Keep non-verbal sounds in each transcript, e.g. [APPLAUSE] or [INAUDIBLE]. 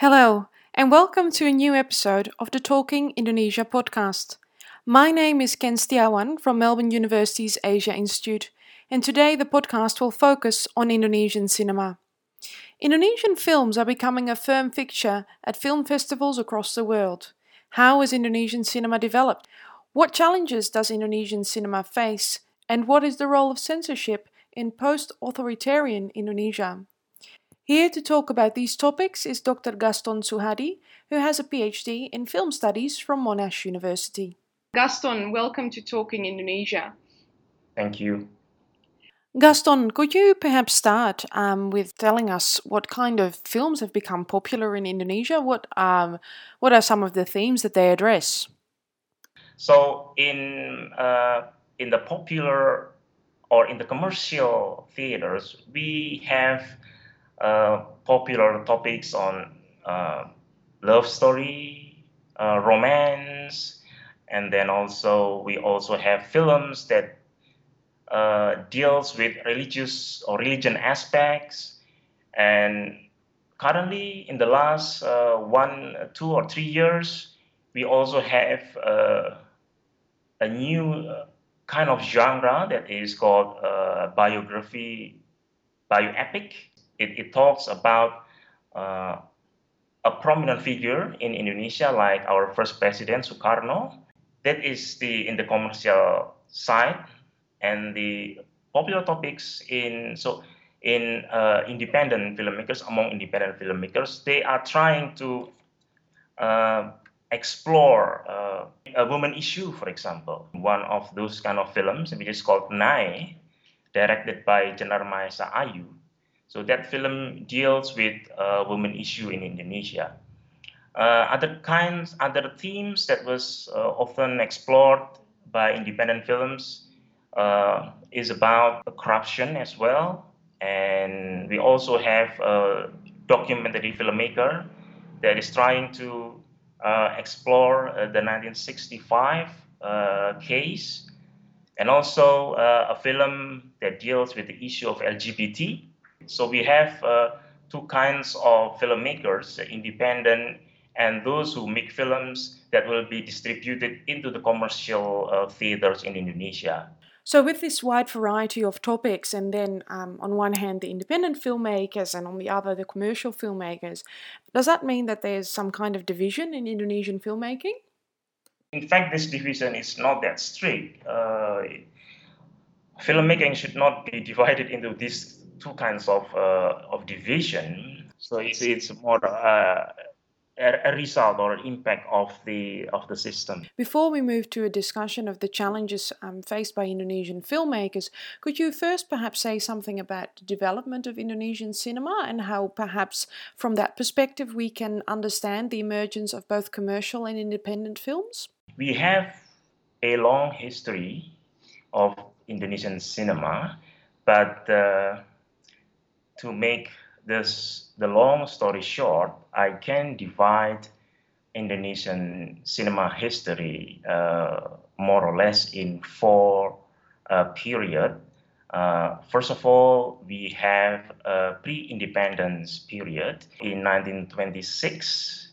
Hello, and welcome to a new episode of the Talking Indonesia podcast. My name is Ken Setiawan from Melbourne University's Asia Institute, and today the podcast will focus on Indonesian cinema. Indonesian films are becoming a firm fixture at film festivals across the world. How has Indonesian cinema developed? What challenges does Indonesian cinema face? And what is the role of censorship in post authoritarian Indonesia? Here to talk about these topics is Dr. Gaston Suhadi, who has a PhD in film studies from Monash University. Gaston, welcome to Talking Indonesia. Thank you. Gaston, could you perhaps start um, with telling us what kind of films have become popular in Indonesia? What um, what are some of the themes that they address? So, in uh, in the popular or in the commercial theaters, we have popular topics on uh, love story, uh, romance, and then also we also have films that uh, deals with religious or religion aspects and currently in the last uh, one two or three years we also have uh, a new kind of genre that is called uh, biography, bioepic. It, it talks about uh, a prominent figure in Indonesia, like our first president Sukarno. That is the in the commercial side, and the popular topics in so in uh, independent filmmakers among independent filmmakers, they are trying to uh, explore uh, a woman issue, for example. One of those kind of films, which is called Nay, directed by Djenar Maesa Ayu. So that film deals with a woman issue in Indonesia. Uh, other kinds, other themes that was uh, often explored by independent films uh, is about corruption as well. And we also have a documentary filmmaker that is trying to uh, explore uh, the 1965 uh, case and also a film that deals with the issue of LGBT. So we have two kinds of filmmakers, independent and those who make films that will be distributed into the commercial uh, theaters in Indonesia. So, with this wide variety of topics, and then um, on one hand the independent filmmakers, and on the other the commercial filmmakers, does that mean that there's some kind of division in Indonesian filmmaking? In fact, this division is not that strict. Uh, filmmaking should not be [LAUGHS] divided into these two kinds of uh, of division. So it's it's more uh, a result or impact of the of the system. Before we move to a discussion of the challenges um, faced by Indonesian filmmakers, could you first perhaps say something about the development of Indonesian cinema and how perhaps from that perspective we can understand the emergence of both commercial and independent films? We have a long history of Indonesian cinema, but uh, to make this the long story short, I can divide Indonesian cinema history uh, more or less in four uh. Uh, first of all, we have a pre-independence period in 1926.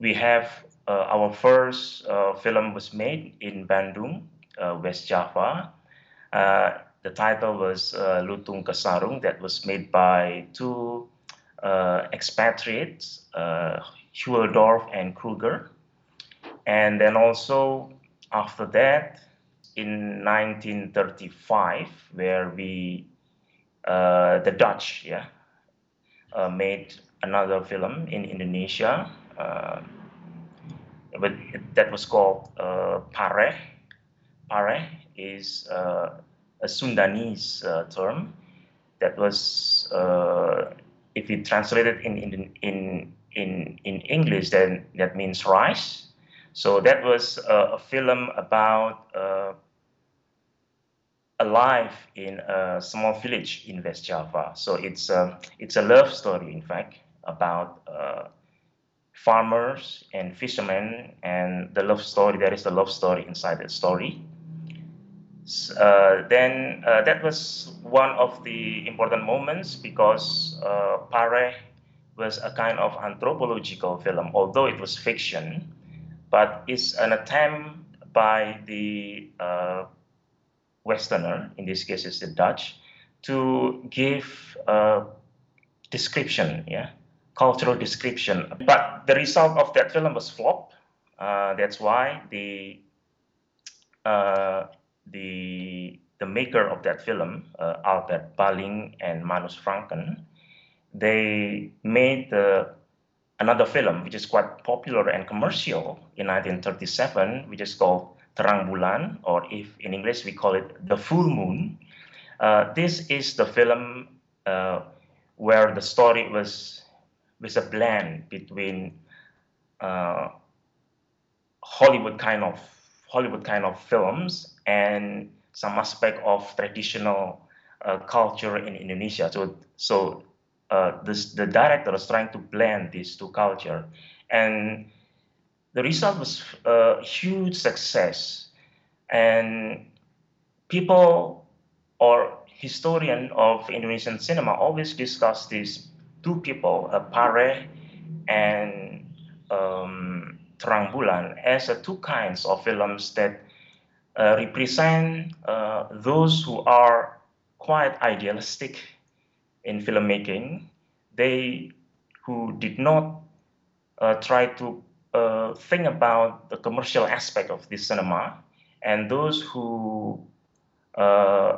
We have uh, our first uh, film was made in Bandung, uh, West Java the title was uh, Lutung Kasarung, that was made by two uh, expatriates, uh, Heuveldorp and Kruger. And then also after that, in 1935, where we, uh, the Dutch, yeah, uh, made another film in Indonesia, uh, but that was called uh, Pare. Pare is uh, a Sundanese uh, term that was, uh, if you translate it in, in, in, in, in English, then that means rice. So that was a, a film about uh, a life in a small village in West Java. So it's a, um, it's a love story, in fact, about uh, farmers and fishermen and the love story. There is a love story inside that story. Uh, then uh, that was one of the important moments because uh, Pare was a kind of anthropological film, although it was fiction, but it's an attempt by the uh, Westerner, in this case it's the Dutch, to give a description, yeah, cultural description. But the result of that film was flop. Uh, that's why the uh, the the maker of that film, uh, Albert Balink and Mannus Franken, they made the, another film which is quite popular and commercial in 1937, which is called Terang Bulan, or if in English we call it The Full Moon. Uh, this is the film uh, where the story was was a blend between uh, Hollywood kind of Hollywood kind of films and some aspect of traditional uh, culture in Indonesia. So so uh, this, the director was trying to blend these two culture, and the result was a huge success. And people or historian of Indonesian cinema always discuss these two people, uh, Pare and um, Terang Bulan, as uh, two kinds of films that uh, represent uh, those who are quite idealistic in filmmaking, they who did not uh, try to uh, think about the commercial aspect of this cinema, and those who uh,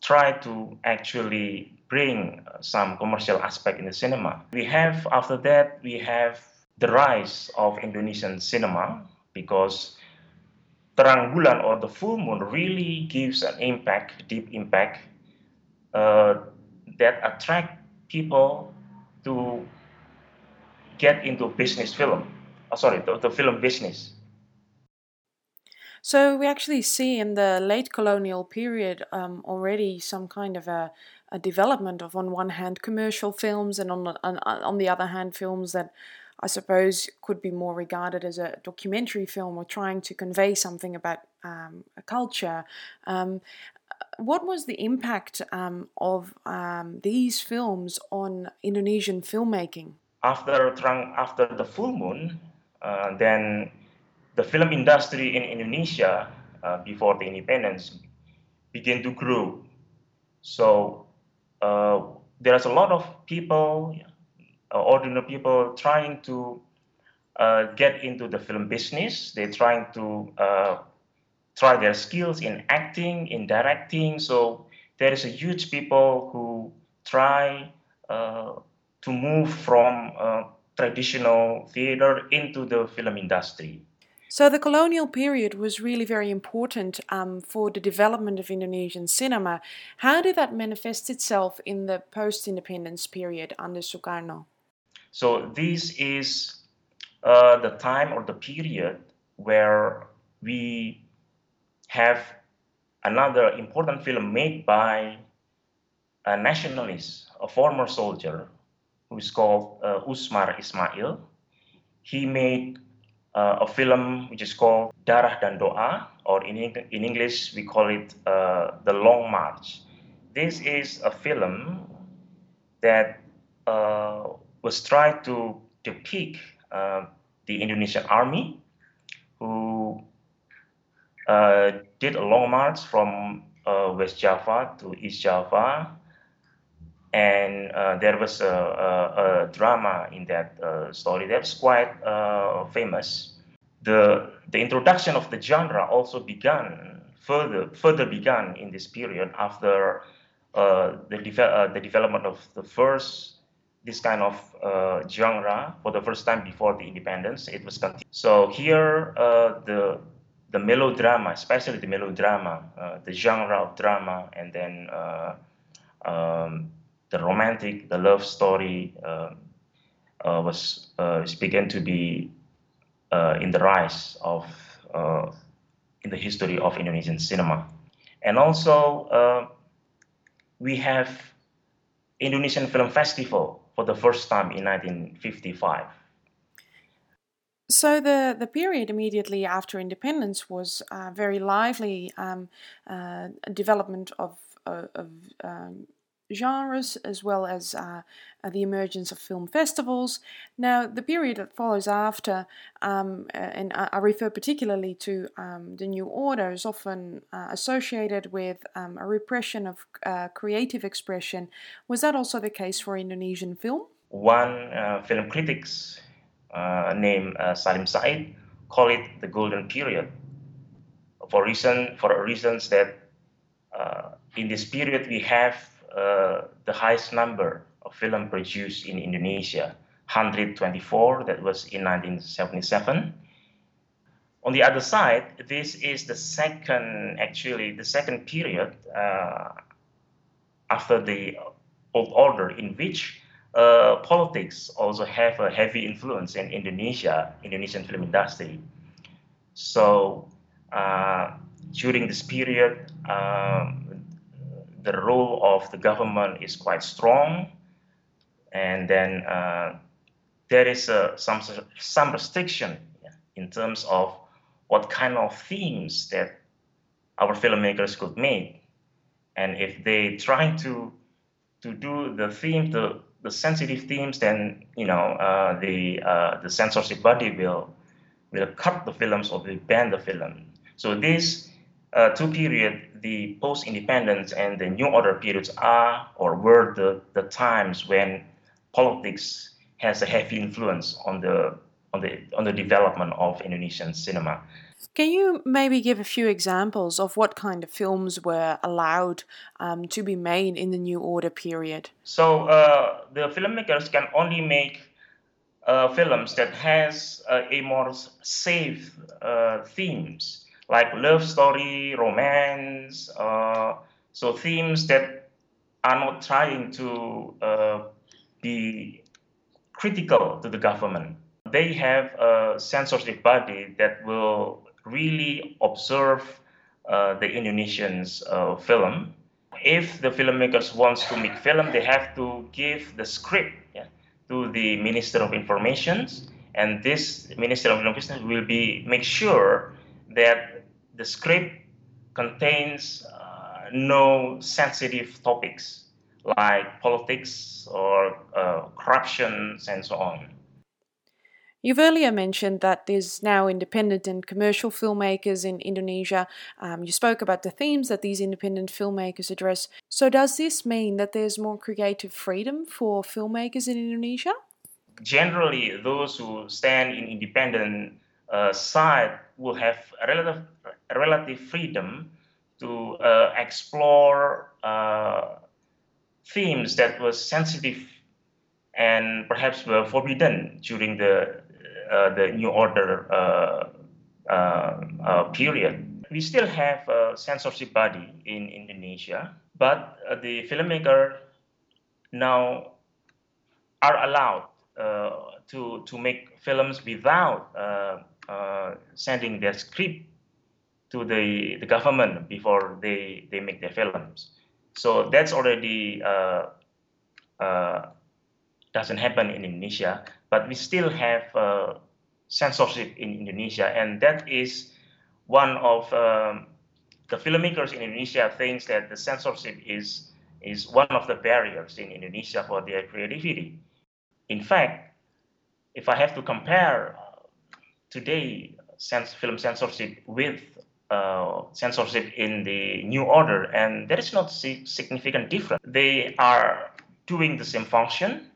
try to actually bring some commercial aspect in the cinema. We have after that we have the rise of Indonesian cinema because terang or the full moon really gives an impact, deep impact uh, that attract people to get into business film. Oh, sorry, the, the film business. So we actually see in the late colonial period um, already some kind of a, a, development of, on one hand, commercial films, and on on, on the other hand, films that I suppose could be more regarded as a documentary film or trying to convey something about um, a culture. Um, what was the impact um, of um, these films on Indonesian filmmaking? After after the full moon, uh, then the film industry in Indonesia uh, before the independence began to grow. So uh, there's a lot of people, ordinary people, trying to uh, get into the film business. They're trying to uh, try their skills in acting, in directing. So there is a huge people who try uh, to move from uh, traditional theater into the film industry. So the colonial period was really very important um, for the development of Indonesian cinema. How did that manifest itself in the post-independence period under Sukarno? So this is uh, the time or the period where we have another important film made by a nationalist, a former soldier, who is called uh, Usmar Ismail. He made uh, a film which is called Darah dan Doa, or in, in English we call it uh, The Long March. This is a film that uh, was tried to depict uh, the Indonesian army who uh, did a long march from uh, West Java to East Java, and uh, there was a, a, a, drama in that uh, story that was quite uh, famous. The the introduction of the genre also began further further began in this period after the the development of the first this kind of genre for the first time before the independence. It was continued. So here the the melodrama, especially the melodrama, uh, the genre of drama, and then uh, um, the romantic, the love story uh, uh was uh, began to be uh, in the rise of in the history of Indonesian cinema, and also we have Indonesian Film Festival for the first time in 1955 so the, the period immediately after independence was uh, very lively um, uh, development of, of, of um, genres as well as uh, uh, the emergence of film festivals. Now, the period that follows after, um, uh, and I, refer particularly to um, the New Order, is often uh, associated with um, a repression of uh, creative expression. Was that also the case for Indonesian film? One uh, film critics named Salim Said call it the golden period for reason for reasons that in this period we have the highest number of film produced in Indonesia, 124, that was in 1977. On the other side, this is the second, actually, the second period uh, after the old order in which uh, politics also have a heavy influence in Indonesia, Indonesian film industry. So uh, during this period, um, the role of the government is quite strong and then uh, there is uh, some some restriction in terms of what kind of themes that our filmmakers could make, and if they try to to do the theme the the sensitive themes, then you know uh, the uh, the censorship body will will cut the films or will ban the film. So these uh, two periods, the post-independence and the new order periods, are or were the the times when politics has a heavy influence on the on the on the development of Indonesian cinema. Can you maybe give a few examples of what kind of films were allowed um, to be made in the New Order period? So uh, the filmmakers can only make uh, films that has uh, a more safe uh, themes like love story, romance. Uh, so themes that are not trying to uh, be critical to the government. They have a censorship body that will really observe uh, the Indonesians uh, film. If the filmmakers wants to make film, they have to give the script yeah, to the Minister of Information, and this Minister of Information will be make sure that the script contains uh, no sensitive topics like politics or uh, corruptions and so on. You've earlier mentioned that there's now independent and commercial filmmakers in Indonesia. Um, you spoke about the themes that these independent filmmakers address. So, does this mean that there's more creative freedom for filmmakers in Indonesia? Generally, those who stand in independent side will have relative, relative freedom to uh, explore uh, themes that were sensitive and perhaps were forbidden during the uh, the New Order uh, uh, uh period. We still have a censorship body in Indonesia, but uh, the filmmaker now are allowed uh, to to make films without sending their script to the, the government before they, they make their films. So that's already uh, uh, doesn't happen in Indonesia, but we still have uh, censorship in Indonesia, and that is one of um, the filmmakers in Indonesia thinks that the censorship is is one of the barriers in Indonesia for their creativity. In fact, if I have to compare uh, today film censorship with uh, censorship in the new order, and there is not significant difference. They are doing the same function,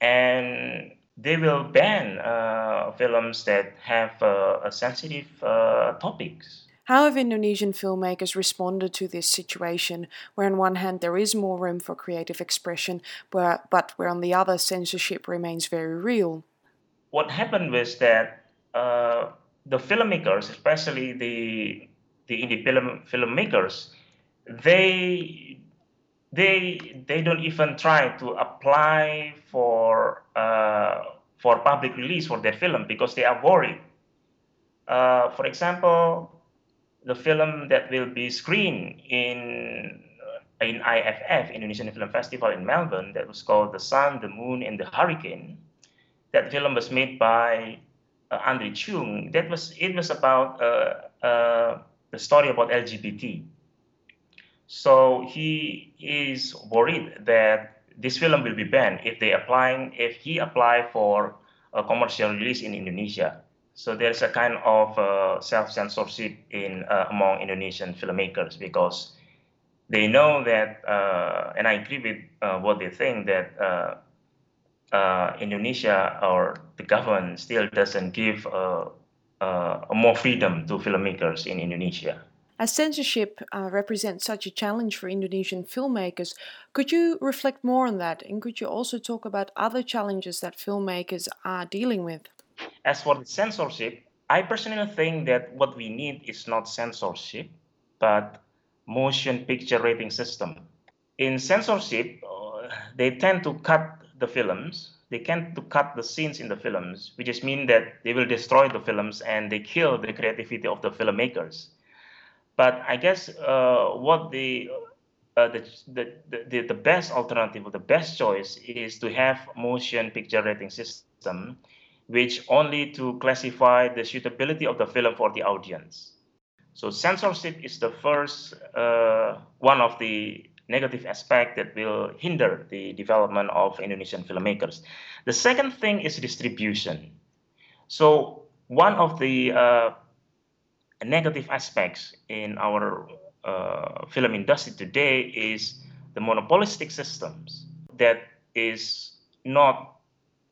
and they will ban uh, films that have uh, sensitive uh, topics. How have Indonesian filmmakers responded to this situation, where on one hand there is more room for creative expression, but, but where on the other censorship remains very real? What happened was that uh, the filmmakers, especially the the indie film filmmakers, they they they don't even try to apply for uh, for public release for their film because they are worried. Uh, for example, the film that will be screened in in IFF Indonesian Film Festival in Melbourne that was called The Sun, the Moon, and the Hurricane. That film was made by uh, Andri Cung, that was it was about uh, uh, the story about LGBT. So he is worried that this film will be banned if they applying if he apply for a commercial release in Indonesia. So there's a kind of uh, self censorship in uh, among Indonesian filmmakers because they know that, uh, and I agree with uh, what they think that uh, uh, Indonesia or the government still doesn't give more freedom to filmmakers in Indonesia. As censorship uh, represents such a challenge for Indonesian filmmakers, could you reflect more on that? And could you also talk about other challenges that filmmakers are dealing with? As for the censorship, I personally think that what we need is not censorship, but motion picture rating system. In censorship, uh, they tend to cut the films. They tend to cut the scenes in the films, which just mean that they will destroy the films and they kill the creativity of the filmmakers. But I guess uh, what the, uh, the, the, the, the best alternative or the best choice is to have motion picture rating system, which only to classify the suitability of the film for the audience. So censorship is the first uh, one of the negative aspect that will hinder the development of Indonesian filmmakers. The second thing is distribution. So one of the uh, negative aspects in our uh, film industry today is the monopolistic systems that is not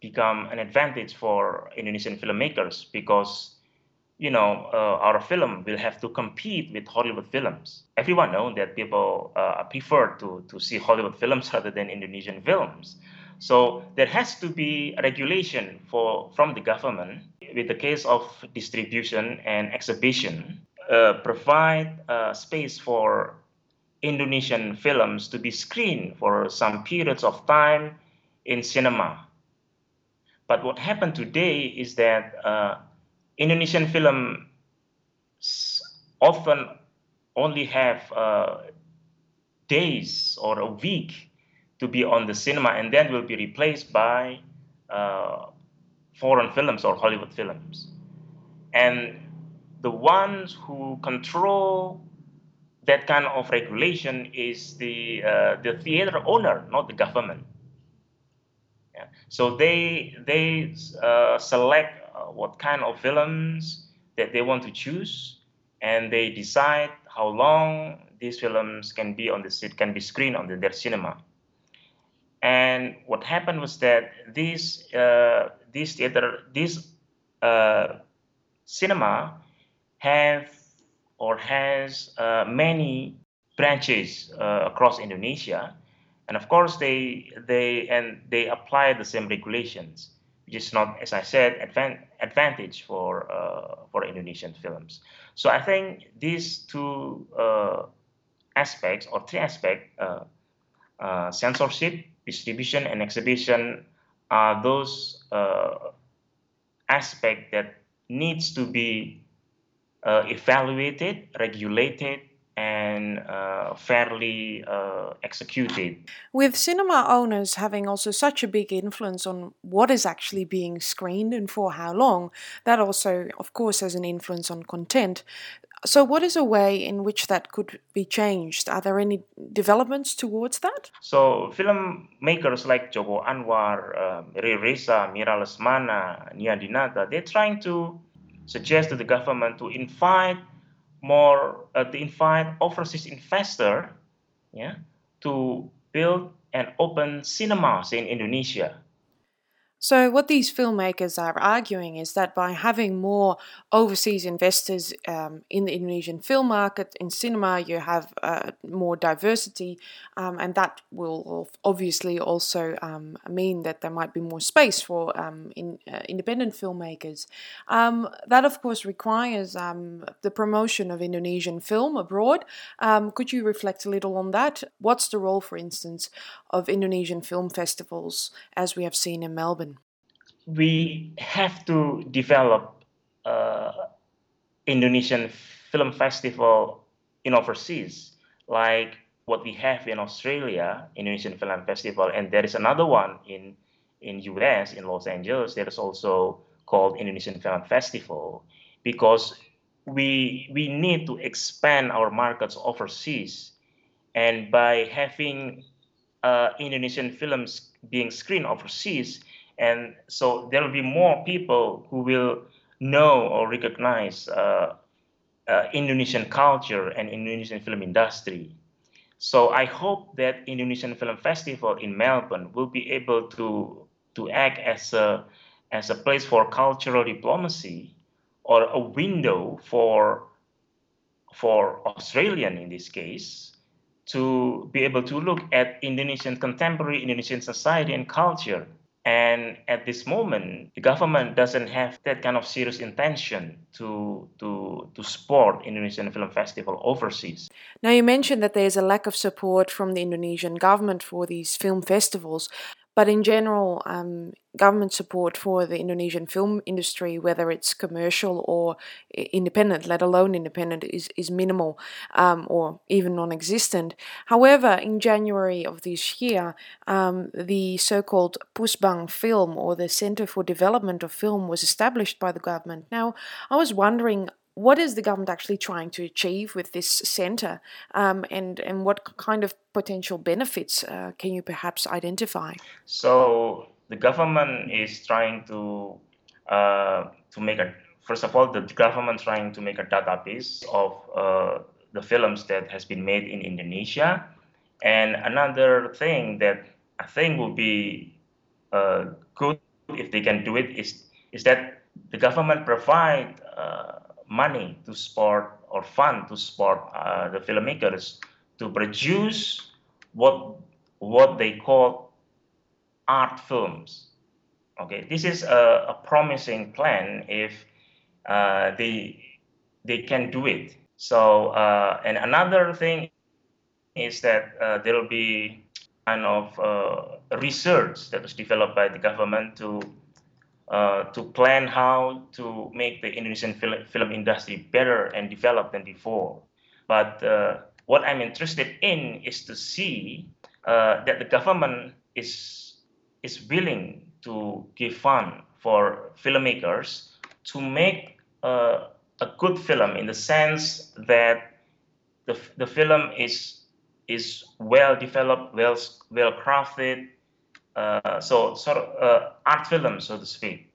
become an advantage for Indonesian filmmakers because you know uh, our film will have to compete with Hollywood films. Everyone knows that people uh, prefer to to see Hollywood films [LAUGHS] rather than Indonesian films. So there has to be regulation for from the government with the case of distribution and exhibition, uh, provide uh, space for Indonesian films to be screened for some periods of time in cinema. But what happened today is that uh, Indonesian films often only have uh, days or a week to be on the cinema and then will be replaced by uh, foreign films or Hollywood films. And the ones who control that kind of regulation is the uh, the theater owner, not the government. Yeah. So they they uh, select what kind of films that they want to choose, and they decide how long these films can be on the seat, can be screened on the, their cinema. And what happened was that this uh, this theater this uh, cinema have or has uh, many branches uh, across Indonesia, and of course they they and they apply the same regulations, which is not, as I said, advan- advantage for uh, for Indonesian films. So I think these two uh, aspects or three aspects, uh, uh, censorship, distribution, and exhibition, are those aspects that needs to be uh, evaluated, regulated, and uh, fairly uh, executed. With cinema owners having also such a big influence on what is actually being screened and for how long, that also, of course, has an influence on content. So, what is a way in which that could be changed? Are there any developments towards that? So, filmmakers like Joko Anwar, uh, Reza, Mira Lesmana, Nia Dinata, they're trying to suggest to the government to invite more uh, to invite overseas investor yeah to build and open cinemas in Indonesia so, what these filmmakers are arguing is that by having more overseas investors um, in the Indonesian film market, in cinema, you have uh, more diversity, um, and that will obviously also um, mean that there might be more space for um, in, uh, independent filmmakers. Um, that, of course, requires um, the promotion of Indonesian film abroad. could you reflect a little on that? What's the role, for instance, of Indonesian film festivals as we have seen in Melbourne? We have to develop uh, Indonesian film festival in overseas, like what we have in Australia, Indonesian Film Festival, and there is another one in in US in Los Angeles. There is also called Indonesian Film Festival because we we need to expand our markets overseas and by having uh, Indonesian films being screened overseas, and so there will be more people who will know or recognize uh, uh, Indonesian culture and Indonesian film industry. So I hope that Indonesian Film Festival in Melbourne will be able to to act as a as a place for cultural diplomacy or a window for for Australian in this case to be able to look at Indonesian contemporary Indonesian society and culture. And at this moment, the government doesn't have that kind of serious intention to, to, to support Indonesian Film Festival overseas. Now, you mentioned that there's a lack of support from the Indonesian government for these film festivals. But in general, um, government support for the Indonesian film industry, whether it's commercial or independent, let alone independent, is, is minimal um, or even non existent. However, in January of this year, um, the so called Pusbang Film or the Center for Development of Film was established by the government. Now, I was wondering what is the government actually trying to achieve with this centre, um, and and what kind of potential benefits uh, can you perhaps identify? So the government is trying to uh, to make a first of all the government trying to make a database of uh, the films that has been made in Indonesia, and another thing that I think would be uh, good if they can do it is is that the government provide uh, money to support or fund to support uh, the filmmakers to produce what what they call art films. Okay, this is a, a promising plan if uh, they they can do it. So uh, and another thing is that uh, there will be kind of uh, research that was developed by the government to uh, to plan how to make the Indonesian film, film industry better and developed than before. But uh, what I'm interested in is to see uh, that the government is is willing to give fund for filmmakers to make uh, a good film in the sense that the, the film is is well developed, well well crafted, uh, so sort of uh, art film, so to speak.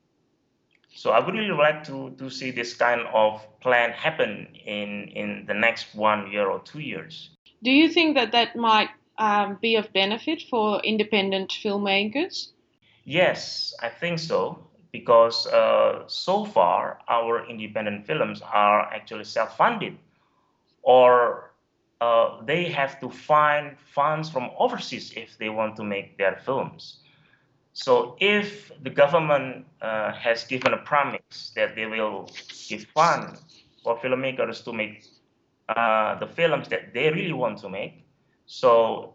So I would really like to, to see this kind of plan happen in, in the next one year or two years. Do you think that that might um, be of benefit for independent filmmakers? Yes, I think so. Because uh, so far, our independent films are actually self funded or uh, they have to find funds from overseas if they want to make their films. So if the government uh, has given a promise that they will give funds for filmmakers to make uh, the films that they really want to make, so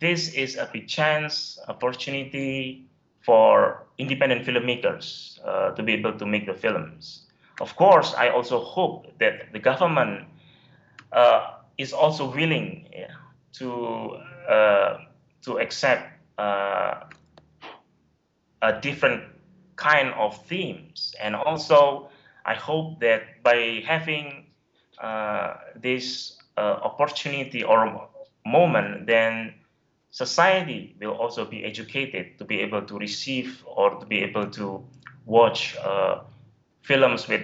this is a big chance, opportunity for independent filmmakers uh, to be able to make the films. Of course, I also hope that the government uh, is also willing yeah, to uh, to accept uh, a different kind of themes, and also I hope that by having uh, this uh, opportunity or moment, then society will also be educated to be able to receive or to be able to watch uh, films with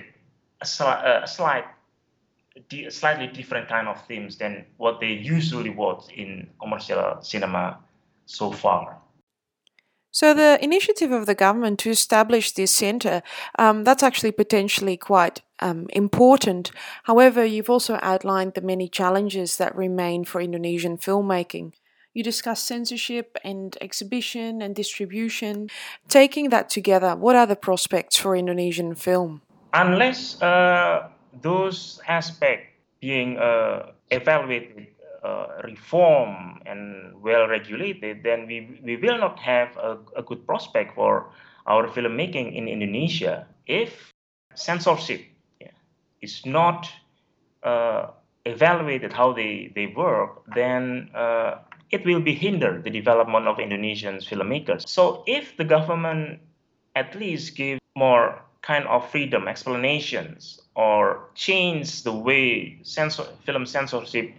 a, sli- a slight slightly different kind of themes than what they usually watch in commercial cinema so far. So the initiative of the government to establish this centre, um, that's actually potentially quite um, important. However, you've also outlined the many challenges that remain for Indonesian filmmaking. You discuss censorship and exhibition and distribution. Taking that together, what are the prospects for Indonesian film? Unless uh, those aspects being uh, evaluated, uh, reform and well regulated, then we, we will not have a, a good prospect for our filmmaking in Indonesia. If censorship yeah, is not uh, evaluated how they, they work, then uh, it will be hinder the development of Indonesian filmmakers. So if the government at least give more kind of freedom explanations or change the way censor, film censorship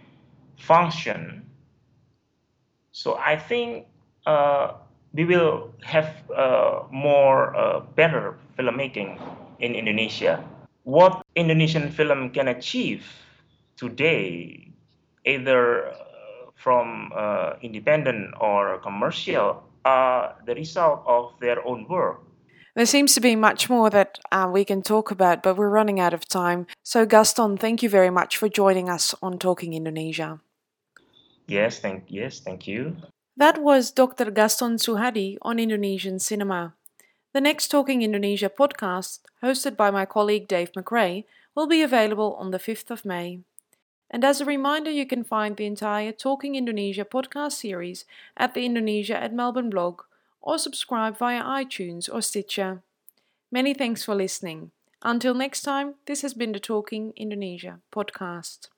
function, So I think uh, we will have uh, more uh, better filmmaking in Indonesia. What Indonesian film can achieve today, either uh, from uh, independent or commercial, are the result of their own work. There seems to be much more that uh, we can talk about, but we're running out of time. So, Gaston, thank you very much for joining us on Talking Indonesia. Yes, thank yes, thank you. That was Dr. Gaston Suhadi on Indonesian cinema. The next Talking Indonesia podcast, hosted by my colleague Dave McRae, will be available on the 5th of May. And as a reminder, you can find the entire Talking Indonesia podcast series at the Indonesia at Melbourne blog or subscribe via iTunes or Stitcher. Many thanks for listening. Until next time, this has been the Talking Indonesia podcast.